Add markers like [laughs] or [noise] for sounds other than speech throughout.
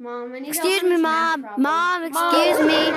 Mom, Excuse me, with mom. math Mom, excuse me.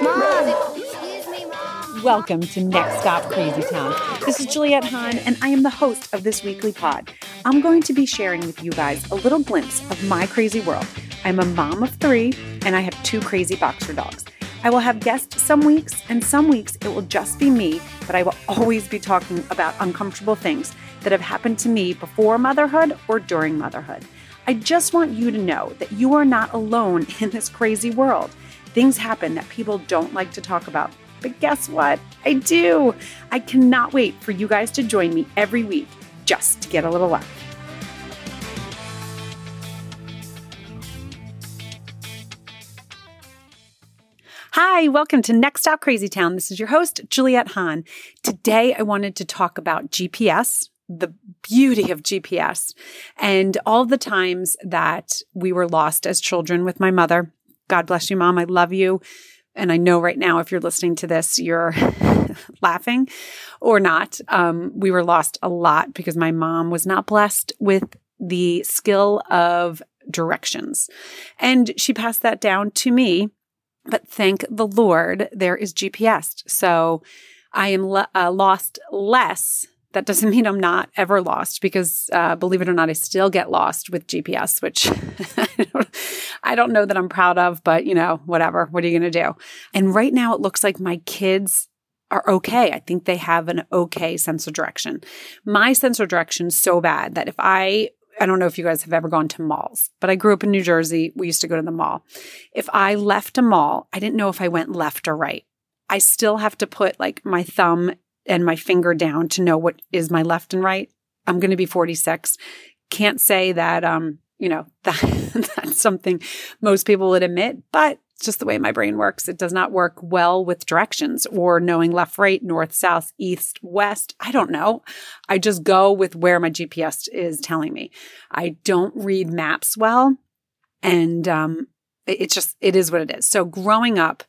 Mom. Mom, excuse me, mom. Welcome to Next Stop Crazy Town. This is Juliet Hahn, and I am the host of this weekly pod. I'm going to be sharing with you guys a little glimpse of my crazy world. I'm a mom of three, and I have two crazy boxer dogs. I will have guests some weeks, and some weeks it will just be me, but I will always be talking about uncomfortable things that have happened to me before motherhood or during motherhood. I just want you to know that you are not alone [laughs] in this crazy world. Things happen that people don't like to talk about. But guess what? I do. I cannot wait for you guys to join me every week just to get a little laugh. Hi, welcome to Next Stop Crazy Town. This is your host, Juliet Hahn. Today I wanted to talk about GPS, the beauty of GPS, and all the times that we were lost as children with my mother. God bless you, Mom. I love you. And I know right now, if you're listening to this, you're [laughs] laughing or not. Um, we were lost a lot because my mom was not blessed with the skill of directions. And she passed that down to me. But thank the Lord, there is GPS. So I am le- uh, lost less. That doesn't [laughs] mean I'm not ever lost because, uh, believe it or not, I still get lost with GPS, which [laughs] I don't know that I'm proud of, but you know, whatever. What are you going to do? And right now, it looks like my kids are okay. I think they have an okay sense of direction. My sense of direction is so bad that if I I don't know if you guys have ever gone to malls, but I grew up in New Jersey. We used to go to the mall. If I left a mall, I didn't know if I went left or right. I still have to put like my thumb and my finger down to know what is my left and right. I'm going to be 46. Can't say that um, you know, [laughs] that that's something most people would admit, but it's just the way my brain works. It does not work well with directions or knowing left, right, north, south, east, west. I don't know. I just go with where my GPS is telling me. I don't read maps well. And um, it- it's just, it is what it is. So growing up,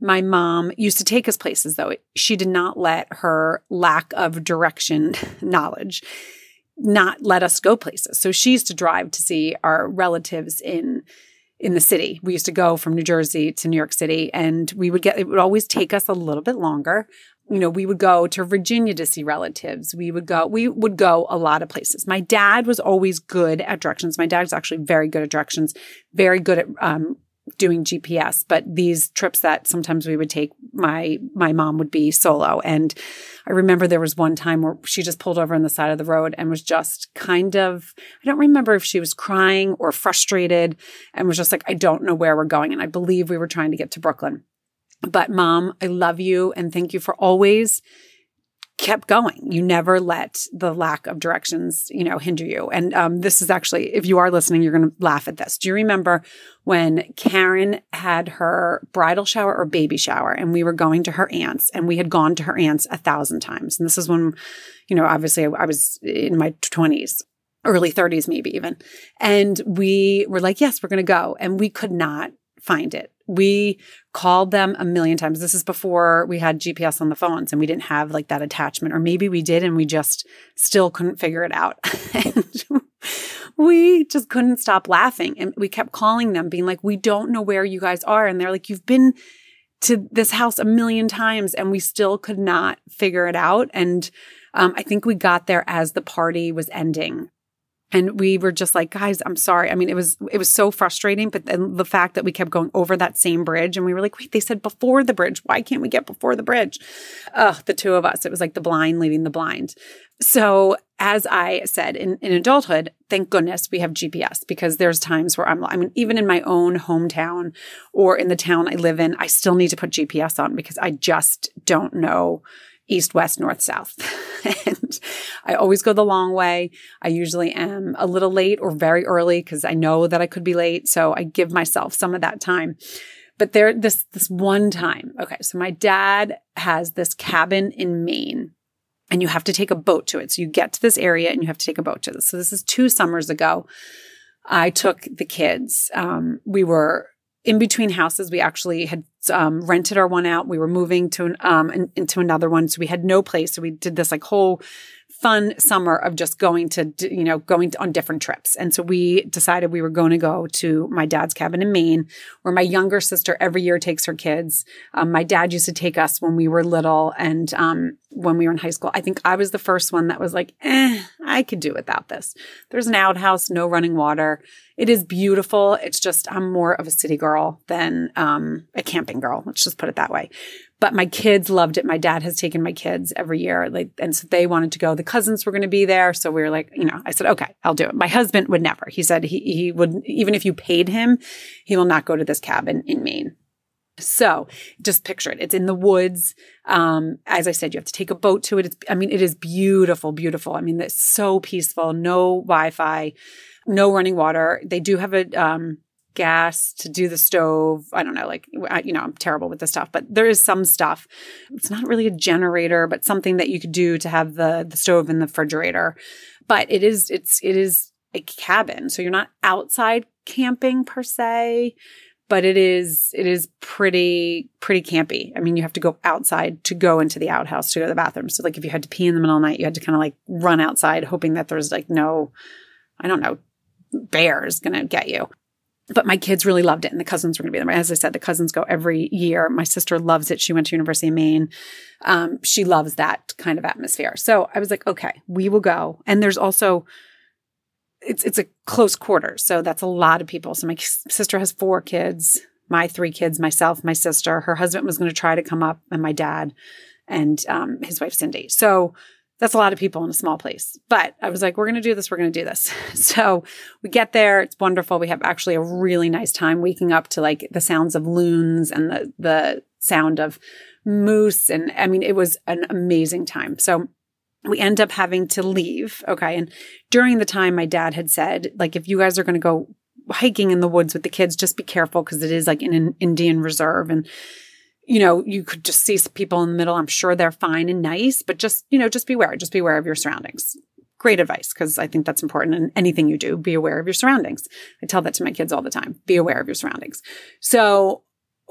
my mom used to take us places, though. She did not let her lack of direction [laughs] knowledge not let us go places. So she used to drive to see our relatives in in the city. We used to go from New Jersey to New York City and we would get it would always take us a little bit longer. You know, we would go to Virginia to see relatives. We would go we would go a lot of places. My dad was always good at directions. My dad's actually very good at directions, very good at um, doing GPS, but these trips that sometimes we would take, my my mom would be solo. And I remember there was one time where she just pulled over on the side of the road and was just kind of, I don't remember if she was crying or frustrated and was just like, I don't know where we're going. And I believe we were trying to get to Brooklyn. But mom, I love you and thank you for always kept going. You never let the lack of directions, you know, hinder you. And um, this is actually, if you are listening, you're going to laugh at this. Do you remember when Karen had her bridal shower or baby shower and we were going to her aunt's and we had gone to her aunt's a thousand times? And this is when, you know, obviously I, I was in my 20s. Early 30s, maybe even. And we were like, yes, we're going to go. And we could not find it. We called them a million times. This is before we had GPS on the phones and we didn't have like that attachment, or maybe we did and we just still couldn't figure it out. [laughs] we just couldn't stop laughing. And we kept calling them, being like, we don't know where you guys are. And they're like, you've been to this house a million times and we still could not figure it out. And um, I think we got there as the party was ending and we were just like guys i'm sorry. I mean it was it was so frustrating but then the fact that we kept going over that same bridge and we were like wait they said before the bridge. Why can't we get before the bridge? Ugh, the two of us. It was like the blind leading the blind. So as i said in, in adulthood thank goodness we have gps because there's times where i'm i mean even in my own hometown or in the town i live in i still need to put gps on because i just don't know east, west, north, south. [laughs] and I always go the long way. I usually am a little late or very early because I know that I could be late. So I give myself some of that time. But there, this, this one time, okay, so my dad has this cabin in Maine and you have to take a boat to it. So you get to this area and you have to take a boat to this. So this is two summers ago. I took the kids. Um, we were in between houses. We actually had um, rented our one out. We were moving to an, um, in, into another one, so we had no place. So we did this like whole fun summer of just going to, you know, going on different trips. And so we decided we were going to go to my dad's cabin in Maine, where my younger sister every year takes her kids. Um, my dad used to take us when we were little and um, when we were in high school. I think I was the first one that was like, eh, I could do without this. There's an outhouse, no running water. It is beautiful. It's just, I'm more of a city girl than um, a camping girl. Let's just put it that way but my kids loved it. My dad has taken my kids every year, like, and so they wanted to go. The cousins were going to be there, so we were like, you know, I said, okay, I'll do it. My husband would never. He said he he would even if you paid him, he will not go to this cabin in Maine. So just picture it. It's in the woods. Um, as I said, you have to take a boat to it. It's, I mean, it is beautiful, beautiful. I mean, it's so peaceful. No Wi-Fi, no running water. They do have a um, gas to do the stove. I don't know, like, you know, I'm terrible with this stuff, but there is some stuff. It's not really a generator, but something that you could do to have the, the stove in the refrigerator. But it is, it's, it is a cabin. So you're not outside camping per se, but it is, it is pretty, pretty campy. I mean, you have to go outside to go into the outhouse to go to the bathroom. So like if you had to pee in the middle of the night, you had to kind of like run outside hoping that there's like no, I don't know, bears going to get you but my kids really loved it and the cousins were going to be there. As I said, the cousins go every year. My sister loves it. She went to University of Maine. Um, she loves that kind of atmosphere. So I was like, okay, we will go. And there's also, it's, it's a close quarter. So that's a lot of people. So my sister has four kids, my three kids, myself, my sister, her husband was going to try to come up and my dad and um, his wife, Cindy. So that's a lot of people in a small place. But I was like, we're going to do this. We're going to do this. [laughs] So we get there. It's wonderful. We have actually a really nice time waking up to like the sounds of loons and the, the sound of moose. And I mean, it was an amazing time. So we end up having to leave. Okay. And during the time, my dad had said, like, if you guys are going to go hiking in the woods with the kids, just be careful because it is like in an Indian reserve. And you know, you could just see people in the middle. I'm sure they're fine and nice, but just, you know, just beware. Just be aware of your surroundings. Great advice because I think that's important in anything you do. Be aware of your surroundings. I tell that to my kids all the time. Be aware of your surroundings. So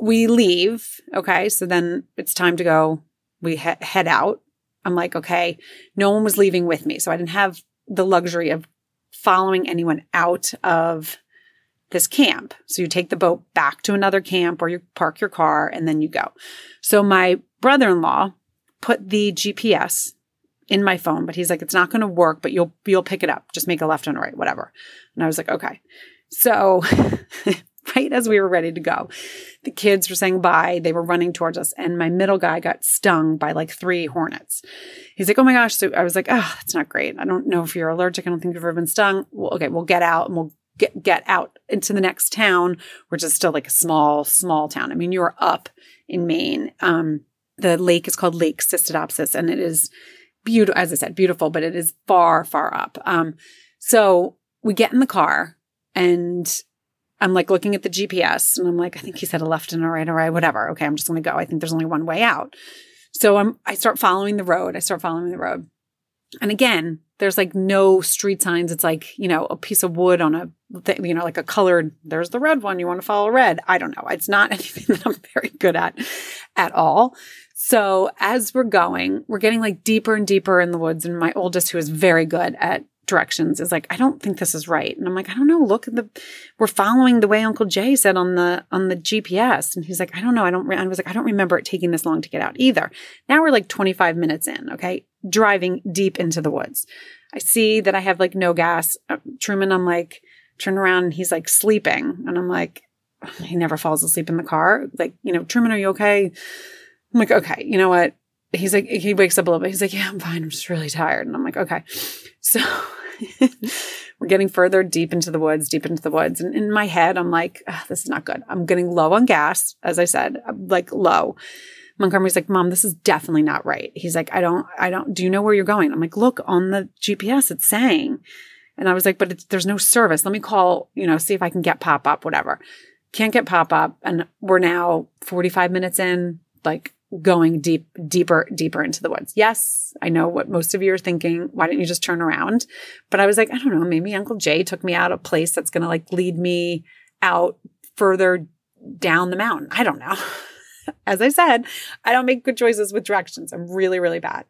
we leave. Okay. So then it's time to go. We he- head out. I'm like, okay, no one was leaving with me. So I didn't have the luxury of following anyone out of this camp. So you take the boat back to another camp or you park your car and then you go. So my brother in law put the GPS in my phone, but he's like, it's not going to work, but you'll, you'll pick it up. Just make a left and a right, whatever. And I was like, okay. So [laughs] right as we were ready to go, the kids were saying bye. They were running towards us and my middle guy got stung by like three hornets. He's like, oh my gosh. So I was like, oh, that's not great. I don't know if you're allergic. I don't think you've ever been stung. Well, okay, we'll get out and we'll get, get out into the next town, which is still like a small, small town. I mean, you're up in Maine. Um, the lake is called Lake Sysladobsis, and it is beautiful, as I said, beautiful, but it is far, far up. Um, so we get in the car and I'm like looking at the GPS and I'm like, I think he said a left and a right or right, whatever. Okay, I'm just going to go. I think there's only one way out. So I'm, I start following the road. I start following the road. And again, there's like no street signs. It's like, you know, a piece of wood on a, you know, like a colored, there's the red one. You want to follow red. I don't know. It's not [laughs] anything that I'm very good at at all. So as we're going, we're getting like deeper and deeper in the woods. And my oldest, who is very good at directions is like, I don't think this is right. And I'm like, I don't know. Look at the, we're following the way Uncle Jay said on the, on the GPS. And he's like, I don't know. I don't, re-. I was like, I don't remember it taking this long to get out either. Now we're like 25 minutes in. Okay. Driving deep into the woods. I see that I have like no gas. Uh, Truman, I'm like, turn around and he's like sleeping. And I'm like, [sighs] he never falls asleep in the car. Like, you know, Truman, are you okay? I'm like, okay, you know what? he's like, he wakes up a little bit. He's like, yeah, I'm fine. I'm just really tired. And I'm like, okay. [laughs] So [laughs] we're getting further deep into the woods, deep into the woods. And in my head, I'm like, this is not good. I'm getting low on gas. As I said, I'm like low. Montgomery's like, mom, this is definitely not right. He's like, I don't, I don't, do you know where you're going? I'm like, look on the GPS, it's saying. And I was like, but there's no service. Let me call, you know, see if I can get pop up, whatever. Can't get pop up. And we're now 45 minutes in, like going deep, deeper, deeper into the woods. Yes, I know what most of you are thinking. Why didn't you just turn around? But I was like, I don't know, maybe Uncle Jay took me out a place that's going to like lead me out further down the mountain. I don't know. [laughs] As I said, I don't make good choices with directions. I'm really, really bad.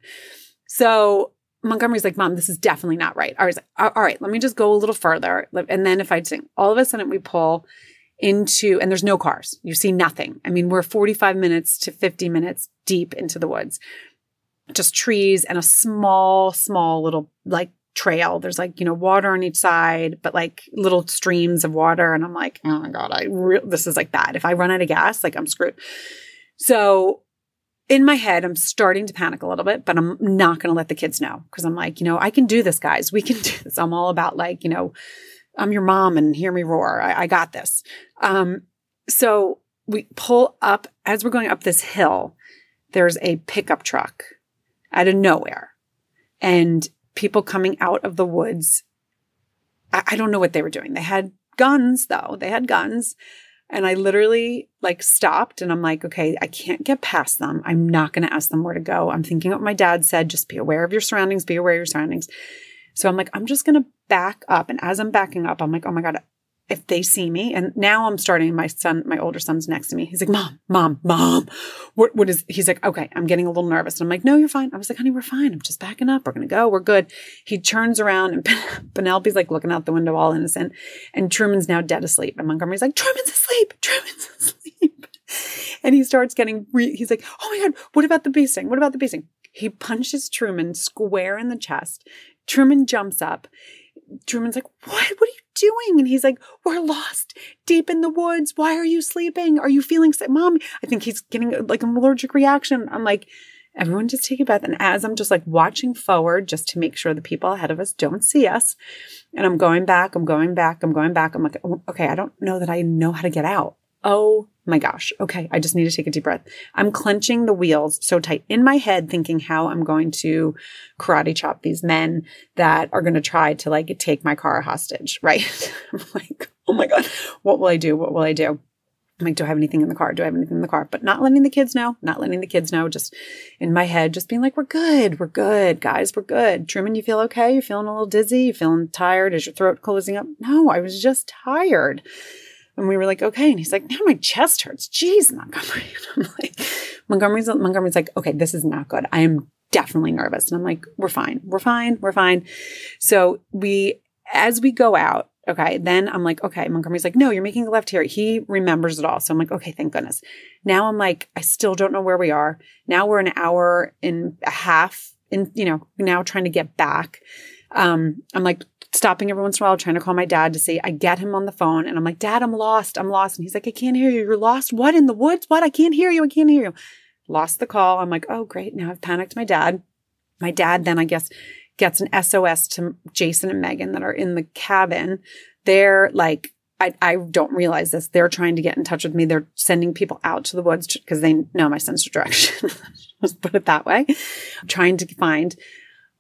So Montgomery's like, Mom, this is definitely not right. I was like, all right, let me just go a little further. And then if I sing, all of a sudden we pull into, and there's no cars. You see nothing. I mean, we're 45 minutes to 50 minutes deep into the woods, just trees and a small, small little like trail. There's like, you know, water on each side, but like little streams of water. And I'm like, oh my God, I re- this is like bad. If I run out of gas, like I'm screwed. So in my head, I'm starting to panic a little bit, but I'm not going to let the kids know because I'm like, you know, I can do this, guys. We can [laughs] do this. I'm all about like, you know, I'm your mom and hear me roar. I, I got this. Um, so we pull up as we're going up this hill. There's a pickup truck out of nowhere, and people coming out of the woods. I, I don't know what they were doing. They had guns, though. They had guns. And I literally like stopped and I'm like, okay, I can't get past them. I'm not going to ask them where to go. I'm thinking what my dad said just be aware of your surroundings, be aware of your surroundings. So I'm like, I'm just going to back up. And as I'm backing up, I'm like, oh my God, if they see me, and now I'm starting, my son, my older son's next to me. He's like, Mom, Mom, Mom. What, what is, he's like, okay, I'm getting a little nervous. And I'm like, no, you're fine. I was like, honey, we're fine. I'm just backing up. We're going to go. We're good. He turns around and [laughs] Penelope's like looking out the window, all innocent. And Truman's now dead asleep. And Montgomery's like, Truman's asleep. Truman's [laughs] asleep. And he starts getting, re- he's like, oh my God, what about the bee sting? What about the bee sting? He punches Truman square in the chest. Truman jumps up. Truman's like, What? What are you doing? And he's like, We're lost deep in the woods. Why are you sleeping? Are you feeling sick? Mom, I think he's getting like an allergic reaction. I'm like, Everyone just take a breath. And as I'm just like watching forward just to make sure the people ahead of us don't see us, and I'm going back, I'm going back, I'm going back. I'm like, oh, okay, I don't know that I know how to get out. Oh my gosh. Okay. I just need to take a deep breath. I'm clenching the wheels so tight in my head, thinking how I'm going to karate chop these men that are going to try to like take my car hostage. [laughs] Right. I'm like, oh my God, what will I do? What will I do? I'm like, do I have anything in the car? Do I have anything in the car? But not letting the kids know, not letting the kids know, just in my head, just being like, we're good. We're good, guys. We're good. Truman, you feel okay? You're feeling a little dizzy? You feeling tired? Is your throat closing up? No, I was just tired. And we were like, okay. And he's like, now my chest hurts. Jeez, Montgomery. And [laughs] I'm like, Montgomery's, Montgomery's like, okay, this is not good. I am definitely nervous. And I'm like, we're fine. We're fine. We're fine. So we, as we go out, okay, then I'm like, okay, Montgomery's like, no, you're making a left here. He remembers it all. So I'm like, okay, thank goodness. Now I'm like, I still don't know where we are. Now we're an hour and a half in, you know, now trying to get back. Um, I'm like, stopping every once in a while, trying to call my dad to say, I get him on the phone and I'm like, Dad, I'm lost. I'm lost. And he's like, I can't hear you. You're lost. What in the woods? What? I can't hear you. I can't hear you. Lost the call. I'm like, oh, great. Now I've panicked my dad. My dad then, I guess, gets an SOS to Jason and Megan that are in the cabin. They're like, I, I don't realize this. They're trying to get in touch with me. They're sending people out to the woods because they know my sense of direction. [laughs] Let's put it that way. I'm trying to find.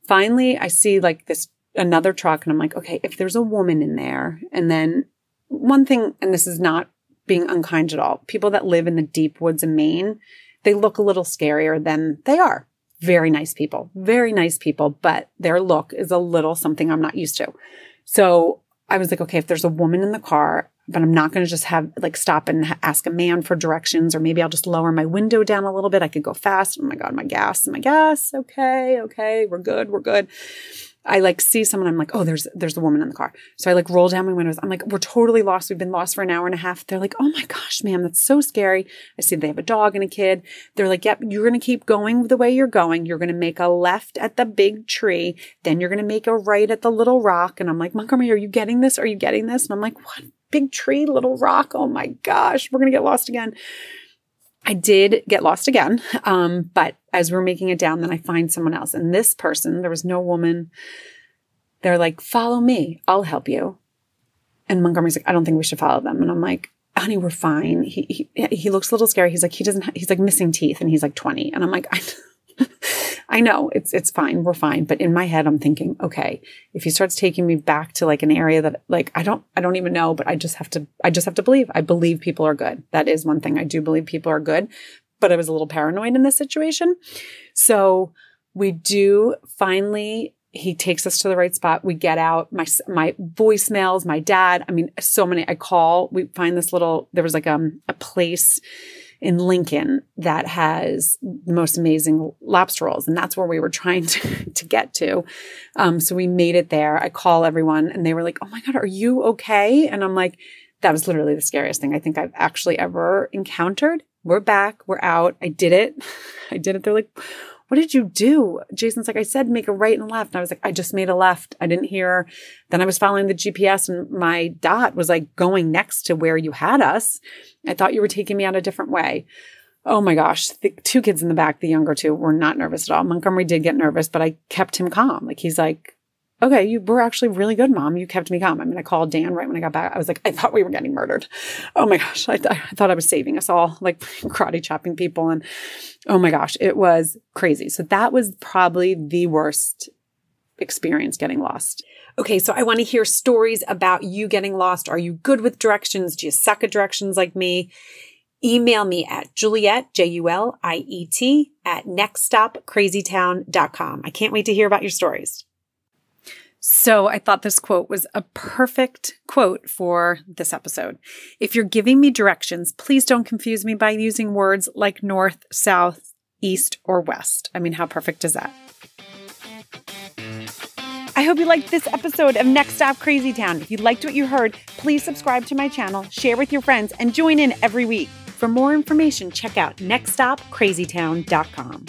Finally, I see like this another truck and I'm like, okay, if there's a woman in there, and then one thing, and this is not being unkind at all, people that live in the deep woods of Maine, they look a little scarier than they are. Very nice people, very nice people, but their look is a little something I'm not used to. So I was like, okay, if there's a woman in the car, but I'm not going to just have like stop and ask a man for directions, or maybe I'll just lower my window down a little bit. I could go fast. Oh my God, my gas, my gas. Okay, okay, we're good, we're good. I like see someone, I'm like, oh, there's there's a woman in the car. So I like roll down my windows. I'm like, we're totally lost. We've been lost for an hour and a half. They're like, oh my gosh, ma'am, that's so scary. I see they have a dog and a kid. They're like, yep, you're gonna keep going the way you're going. You're gonna make a left at the big tree, then you're gonna make a right at the little rock. And I'm like, Montgomery, are you getting this? Are you getting this? And I'm like, what? Big tree, little rock. Oh my gosh, we're gonna get lost again. I did get lost again. Um, but as we're making it down, then I find someone else. And this person, there was no woman. They're like, follow me. I'll help you. And Montgomery's like, I don't think we should follow them. And I'm like, honey, we're fine. He, he, he looks a little scary. He's like, he doesn't, he's like missing teeth and he's like 20. And I'm like, [laughs] I, I know it's, it's fine. We're fine. But in my head, I'm thinking, okay, if he starts taking me back to like an area that like, I don't, I don't even know, but I just have to, I just have to believe. I believe people are good. That is one thing. I do believe people are good, but I was a little paranoid in this situation. So we do finally he takes us to the right spot. We get out. My my voicemails. My dad. I mean, so many. I call. We find this little. There was like um a place in Lincoln that has the most amazing lobster rolls. And that's where we were trying [laughs] to, to get to. Um, so we made it there. I call everyone and they were like, Oh my God, are you okay? And I'm like, that was literally the scariest thing I think I've actually ever encountered. We're back. We're out. I did it. [laughs] I did it. They're like, what did you do? Jason's like, I said, make a right and left. And I was like, I just made a left. I didn't hear. Then I was following the GPS and my dot was like going next to where you had us. I thought you were taking me out a different way. Oh my gosh. The two kids in the back, the younger two, were not nervous at all. Montgomery did get nervous, but I kept him calm. Like he's like, okay, you were actually really good, mom. You kept me calm. I mean, I called Dan right when I got back. I was like, I thought we were getting murdered. Oh my gosh. I, th- I thought I was saving us all, like [laughs] karate chopping people. And oh my gosh, it was crazy. So that was probably the worst experience getting lost. Okay, so I want to hear stories about you getting lost. Are you good with directions? Do you suck at directions like me? Email me at Juliet, J U L I E T, at nextstopcrazytown.com. I can't wait to hear about your stories. So I thought this quote was a perfect quote for this episode. If you're giving me directions, please don't confuse me by using words like north, south, east, or west. I mean, how perfect is that? I hope you liked this episode of Next Stop Crazy Town. If you liked what you heard, please subscribe to my channel, share with your friends, and join in every week. For more information, check out nextstopcrazytown.com.